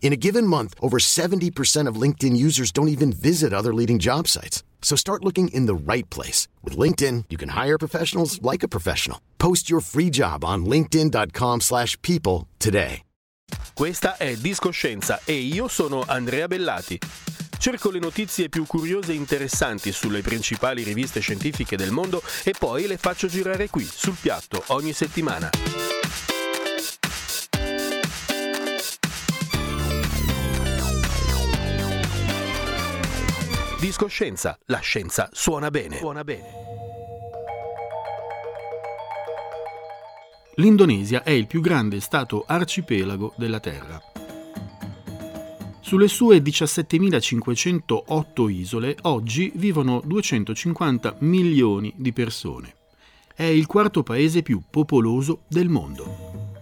In a given month, over 70% of LinkedIn users don't even visit other leading job sites. So start looking in the right place. With LinkedIn, you can hire professionals like a professional. Post your free job on linkedin.com slash people today. Questa è Discoscienza e io sono Andrea Bellati. Cerco le notizie più curiose e interessanti sulle principali riviste scientifiche del mondo e poi le faccio girare qui, sul piatto, ogni settimana. Discoscienza, la scienza suona bene. Suona bene. L'Indonesia è il più grande stato arcipelago della Terra. Sulle sue 17.508 isole oggi vivono 250 milioni di persone. È il quarto paese più popoloso del mondo.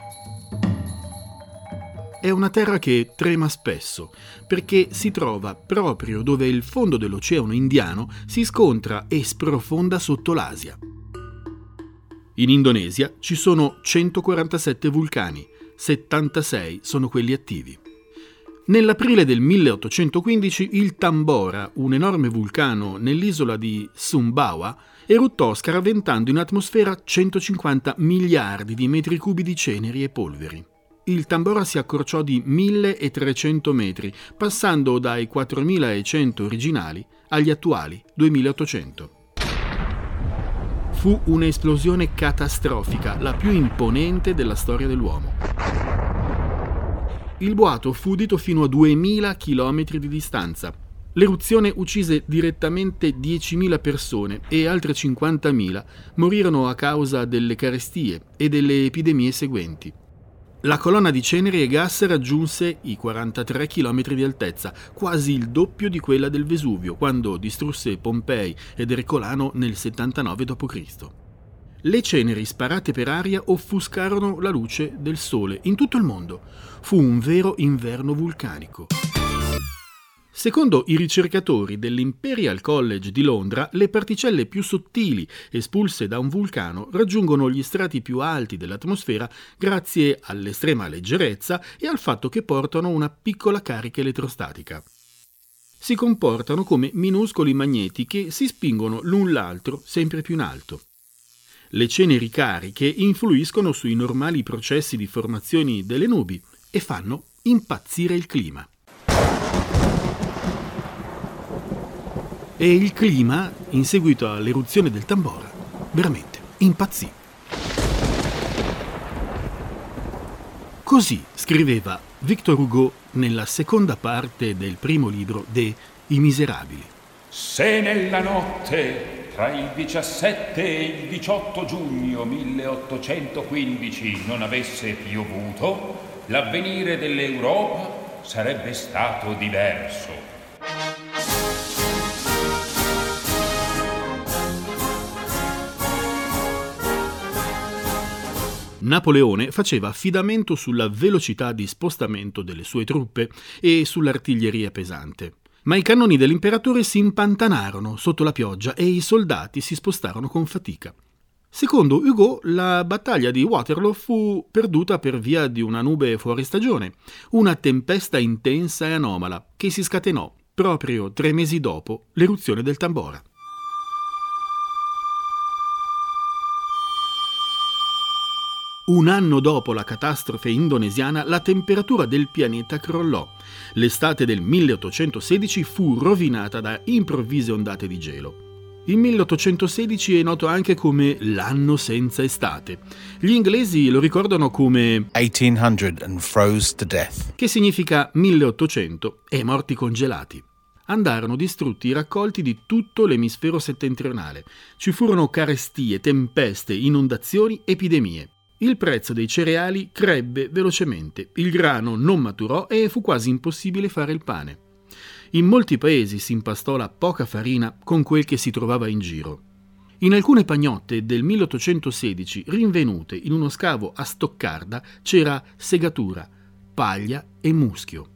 È una terra che trema spesso, perché si trova proprio dove il fondo dell'Oceano Indiano si scontra e sprofonda sotto l'Asia. In Indonesia ci sono 147 vulcani, 76 sono quelli attivi. Nell'aprile del 1815 il Tambora, un enorme vulcano nell'isola di Sumbawa, eruttò scaraventando in atmosfera 150 miliardi di metri cubi di ceneri e polveri il Tambora si accorciò di 1300 metri, passando dai 4100 originali agli attuali 2800. Fu un'esplosione catastrofica, la più imponente della storia dell'uomo. Il boato fu udito fino a 2000 km di distanza. L'eruzione uccise direttamente 10.000 persone e altre 50.000 morirono a causa delle carestie e delle epidemie seguenti. La colonna di ceneri e gas raggiunse i 43 km di altezza, quasi il doppio di quella del Vesuvio, quando distrusse Pompei ed Ercolano nel 79 d.C. Le ceneri sparate per aria offuscarono la luce del sole in tutto il mondo. Fu un vero inverno vulcanico. Secondo i ricercatori dell'Imperial College di Londra, le particelle più sottili espulse da un vulcano raggiungono gli strati più alti dell'atmosfera grazie all'estrema leggerezza e al fatto che portano una piccola carica elettrostatica. Si comportano come minuscoli magneti che si spingono l'un l'altro sempre più in alto. Le ceneri cariche influiscono sui normali processi di formazione delle nubi e fanno impazzire il clima. E il clima, in seguito all'eruzione del Tambora, veramente impazzì. Così scriveva Victor Hugo nella seconda parte del primo libro de I Miserabili. Se nella notte tra il 17 e il 18 giugno 1815 non avesse piovuto, l'avvenire dell'Europa sarebbe stato diverso. Napoleone faceva affidamento sulla velocità di spostamento delle sue truppe e sull'artiglieria pesante. Ma i cannoni dell'imperatore si impantanarono sotto la pioggia e i soldati si spostarono con fatica. Secondo Hugo, la battaglia di Waterloo fu perduta per via di una nube fuori stagione, una tempesta intensa e anomala che si scatenò proprio tre mesi dopo l'eruzione del Tambora. Un anno dopo la catastrofe indonesiana, la temperatura del pianeta crollò. L'estate del 1816 fu rovinata da improvvise ondate di gelo. Il 1816 è noto anche come l'anno senza estate. Gli inglesi lo ricordano come 1800 and froze to death, che significa 1800 e morti congelati. Andarono distrutti i raccolti di tutto l'emisfero settentrionale. Ci furono carestie, tempeste, inondazioni, epidemie. Il prezzo dei cereali crebbe velocemente, il grano non maturò e fu quasi impossibile fare il pane. In molti paesi si impastò la poca farina con quel che si trovava in giro. In alcune pagnotte del 1816 rinvenute in uno scavo a Stoccarda c'era segatura, paglia e muschio.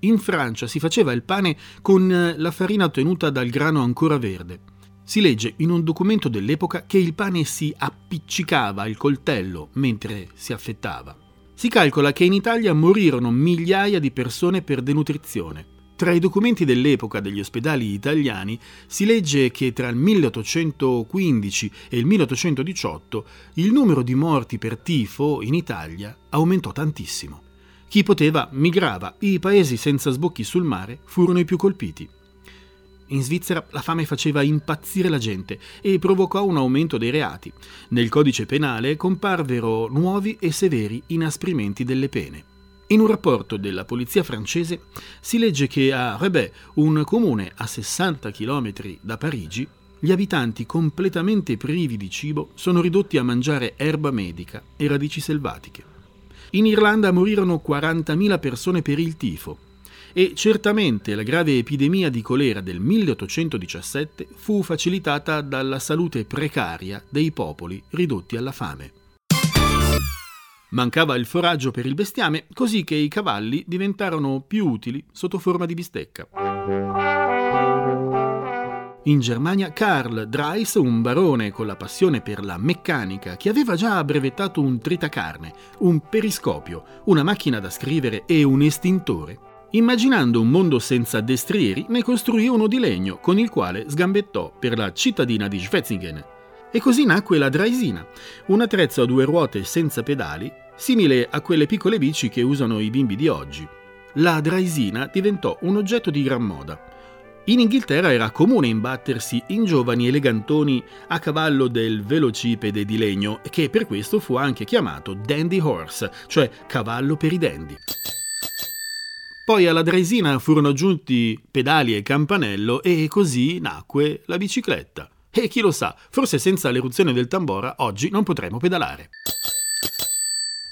In Francia si faceva il pane con eh, la farina ottenuta dal grano ancora verde. Si legge in un documento dell'epoca che il pane si appiccicava al coltello mentre si affettava. Si calcola che in Italia morirono migliaia di persone per denutrizione. Tra i documenti dell'epoca degli ospedali italiani si legge che tra il 1815 e il 1818 il numero di morti per tifo in Italia aumentò tantissimo. Chi poteva migrava, i paesi senza sbocchi sul mare furono i più colpiti. In Svizzera la fame faceva impazzire la gente e provocò un aumento dei reati. Nel codice penale comparvero nuovi e severi inasprimenti delle pene. In un rapporto della polizia francese si legge che a Rebais, un comune a 60 km da Parigi, gli abitanti completamente privi di cibo sono ridotti a mangiare erba medica e radici selvatiche. In Irlanda morirono 40.000 persone per il tifo e certamente la grave epidemia di colera del 1817 fu facilitata dalla salute precaria dei popoli ridotti alla fame. Mancava il foraggio per il bestiame, così che i cavalli diventarono più utili sotto forma di bistecca. In Germania Karl Dreis, un barone con la passione per la meccanica, che aveva già brevettato un tritacarne, un periscopio, una macchina da scrivere e un estintore, immaginando un mondo senza destrieri, ne costruì uno di legno con il quale sgambettò per la cittadina di Schwetzingen e così nacque la Draisina, un attrezzo a due ruote senza pedali, simile a quelle piccole bici che usano i bimbi di oggi. La Draisina diventò un oggetto di gran moda. In Inghilterra era comune imbattersi in giovani elegantoni a cavallo del velocipede di legno, che per questo fu anche chiamato Dandy Horse, cioè cavallo per i dandy. Poi alla Draisina furono aggiunti pedali e campanello e così nacque la bicicletta. E chi lo sa, forse senza l'eruzione del tambora oggi non potremo pedalare.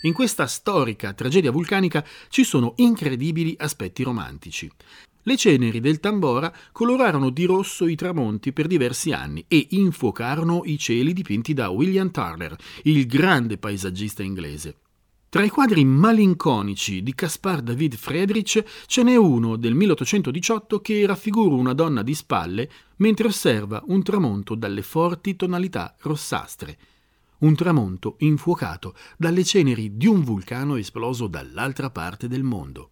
In questa storica tragedia vulcanica ci sono incredibili aspetti romantici. Le ceneri del Tambora colorarono di rosso i tramonti per diversi anni e infuocarono i cieli dipinti da William Turner, il grande paesaggista inglese. Tra i quadri malinconici di Caspar David Friedrich ce n'è uno del 1818 che raffigura una donna di spalle mentre osserva un tramonto dalle forti tonalità rossastre. Un tramonto infuocato dalle ceneri di un vulcano esploso dall'altra parte del mondo.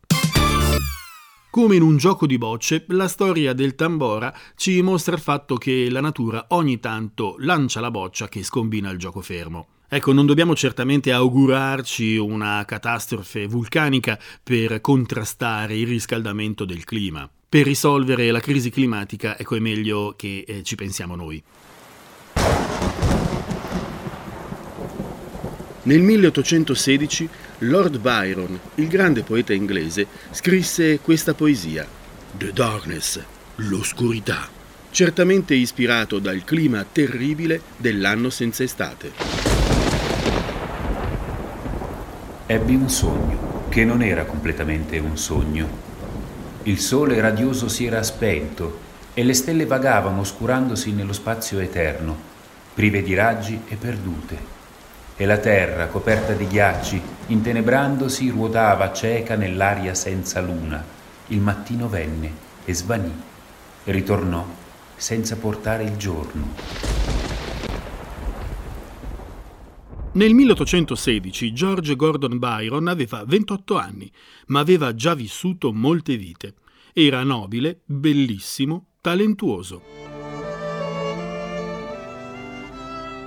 Come in un gioco di bocce, la storia del Tambora ci mostra il fatto che la natura ogni tanto lancia la boccia che scombina il gioco fermo. Ecco, non dobbiamo certamente augurarci una catastrofe vulcanica per contrastare il riscaldamento del clima. Per risolvere la crisi climatica, ecco, è meglio che eh, ci pensiamo noi. Nel 1816 Lord Byron, il grande poeta inglese, scrisse questa poesia, The Darkness, l'oscurità, certamente ispirato dal clima terribile dell'anno senza estate. Ebbi un sogno, che non era completamente un sogno. Il sole radioso si era spento e le stelle vagavano oscurandosi nello spazio eterno, prive di raggi e perdute. E la terra, coperta di ghiacci, intenebrandosi, ruotava cieca nell'aria senza luna. Il mattino venne e svanì e ritornò senza portare il giorno. Nel 1816 George Gordon Byron aveva 28 anni, ma aveva già vissuto molte vite. Era nobile, bellissimo, talentuoso.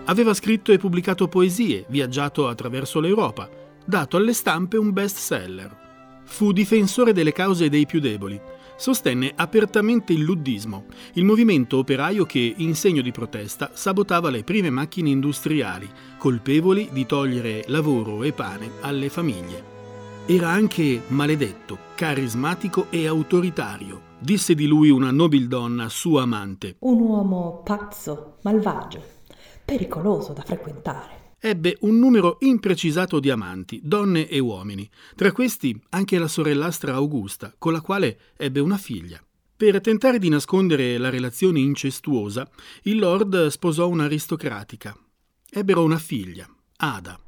Aveva scritto e pubblicato poesie, viaggiato attraverso l'Europa, dato alle stampe un best seller. Fu difensore delle cause dei più deboli sostenne apertamente il luddismo, il movimento operaio che, in segno di protesta, sabotava le prime macchine industriali, colpevoli di togliere lavoro e pane alle famiglie. Era anche maledetto, carismatico e autoritario, disse di lui una nobildonna sua amante. Un uomo pazzo, malvagio, pericoloso da frequentare ebbe un numero imprecisato di amanti, donne e uomini, tra questi anche la sorellastra Augusta, con la quale ebbe una figlia. Per tentare di nascondere la relazione incestuosa, il Lord sposò un'aristocratica. Ebbero una figlia, Ada.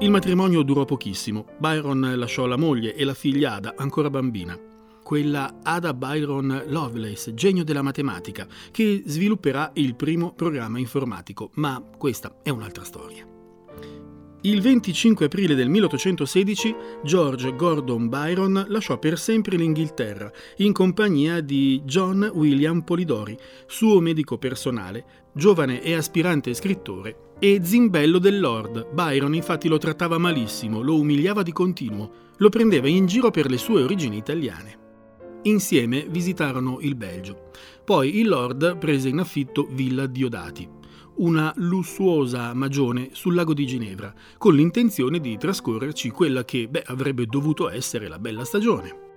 Il matrimonio durò pochissimo. Byron lasciò la moglie e la figlia Ada ancora bambina. Quella Ada Byron Lovelace, genio della matematica, che svilupperà il primo programma informatico, ma questa è un'altra storia. Il 25 aprile del 1816 George Gordon Byron lasciò per sempre l'Inghilterra in compagnia di John William Polidori, suo medico personale, giovane e aspirante scrittore e zimbello del Lord. Byron infatti lo trattava malissimo, lo umiliava di continuo, lo prendeva in giro per le sue origini italiane. Insieme visitarono il Belgio. Poi il Lord prese in affitto Villa Diodati una lussuosa magione sul lago di Ginevra, con l'intenzione di trascorrerci quella che beh, avrebbe dovuto essere la bella stagione.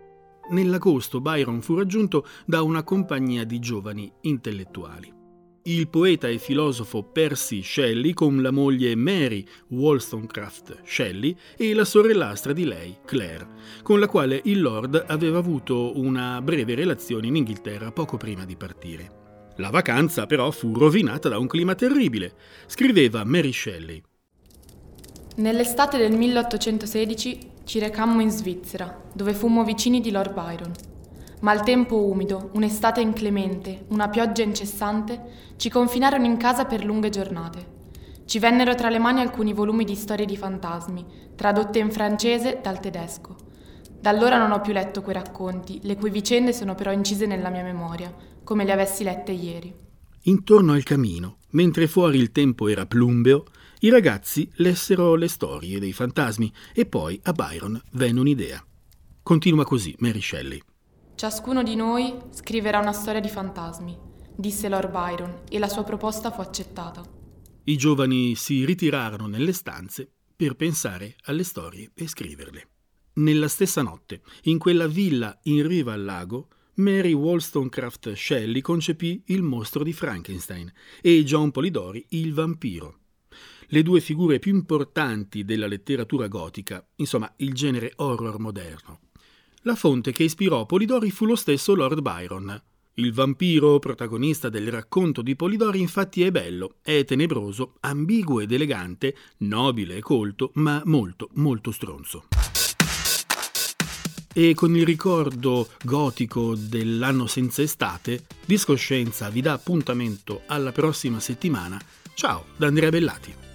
Nell'agosto Byron fu raggiunto da una compagnia di giovani intellettuali. Il poeta e filosofo Percy Shelley con la moglie Mary Wollstonecraft Shelley e la sorellastra di lei, Claire, con la quale il Lord aveva avuto una breve relazione in Inghilterra poco prima di partire. La vacanza però fu rovinata da un clima terribile, scriveva Mary Shelley. Nell'estate del 1816 ci recammo in Svizzera, dove fummo vicini di Lord Byron. Ma il tempo umido, un'estate inclemente, una pioggia incessante ci confinarono in casa per lunghe giornate. Ci vennero tra le mani alcuni volumi di storie di fantasmi, tradotte in francese dal tedesco. Da allora non ho più letto quei racconti, le cui vicende sono però incise nella mia memoria, come le avessi lette ieri. Intorno al camino, mentre fuori il tempo era plumbeo, i ragazzi lessero le storie dei fantasmi e poi a Byron venne un'idea. Continua così Mary Shelley. Ciascuno di noi scriverà una storia di fantasmi, disse Lord Byron, e la sua proposta fu accettata. I giovani si ritirarono nelle stanze per pensare alle storie e scriverle. Nella stessa notte, in quella villa in riva al lago, Mary Wollstonecraft Shelley concepì il mostro di Frankenstein e John Polidori il vampiro. Le due figure più importanti della letteratura gotica, insomma il genere horror moderno. La fonte che ispirò Polidori fu lo stesso Lord Byron. Il vampiro, protagonista del racconto di Polidori, infatti è bello, è tenebroso, ambiguo ed elegante, nobile e colto, ma molto, molto stronzo. E con il ricordo gotico dell'anno senza estate, Discoscienza vi dà appuntamento alla prossima settimana. Ciao da Andrea Bellati.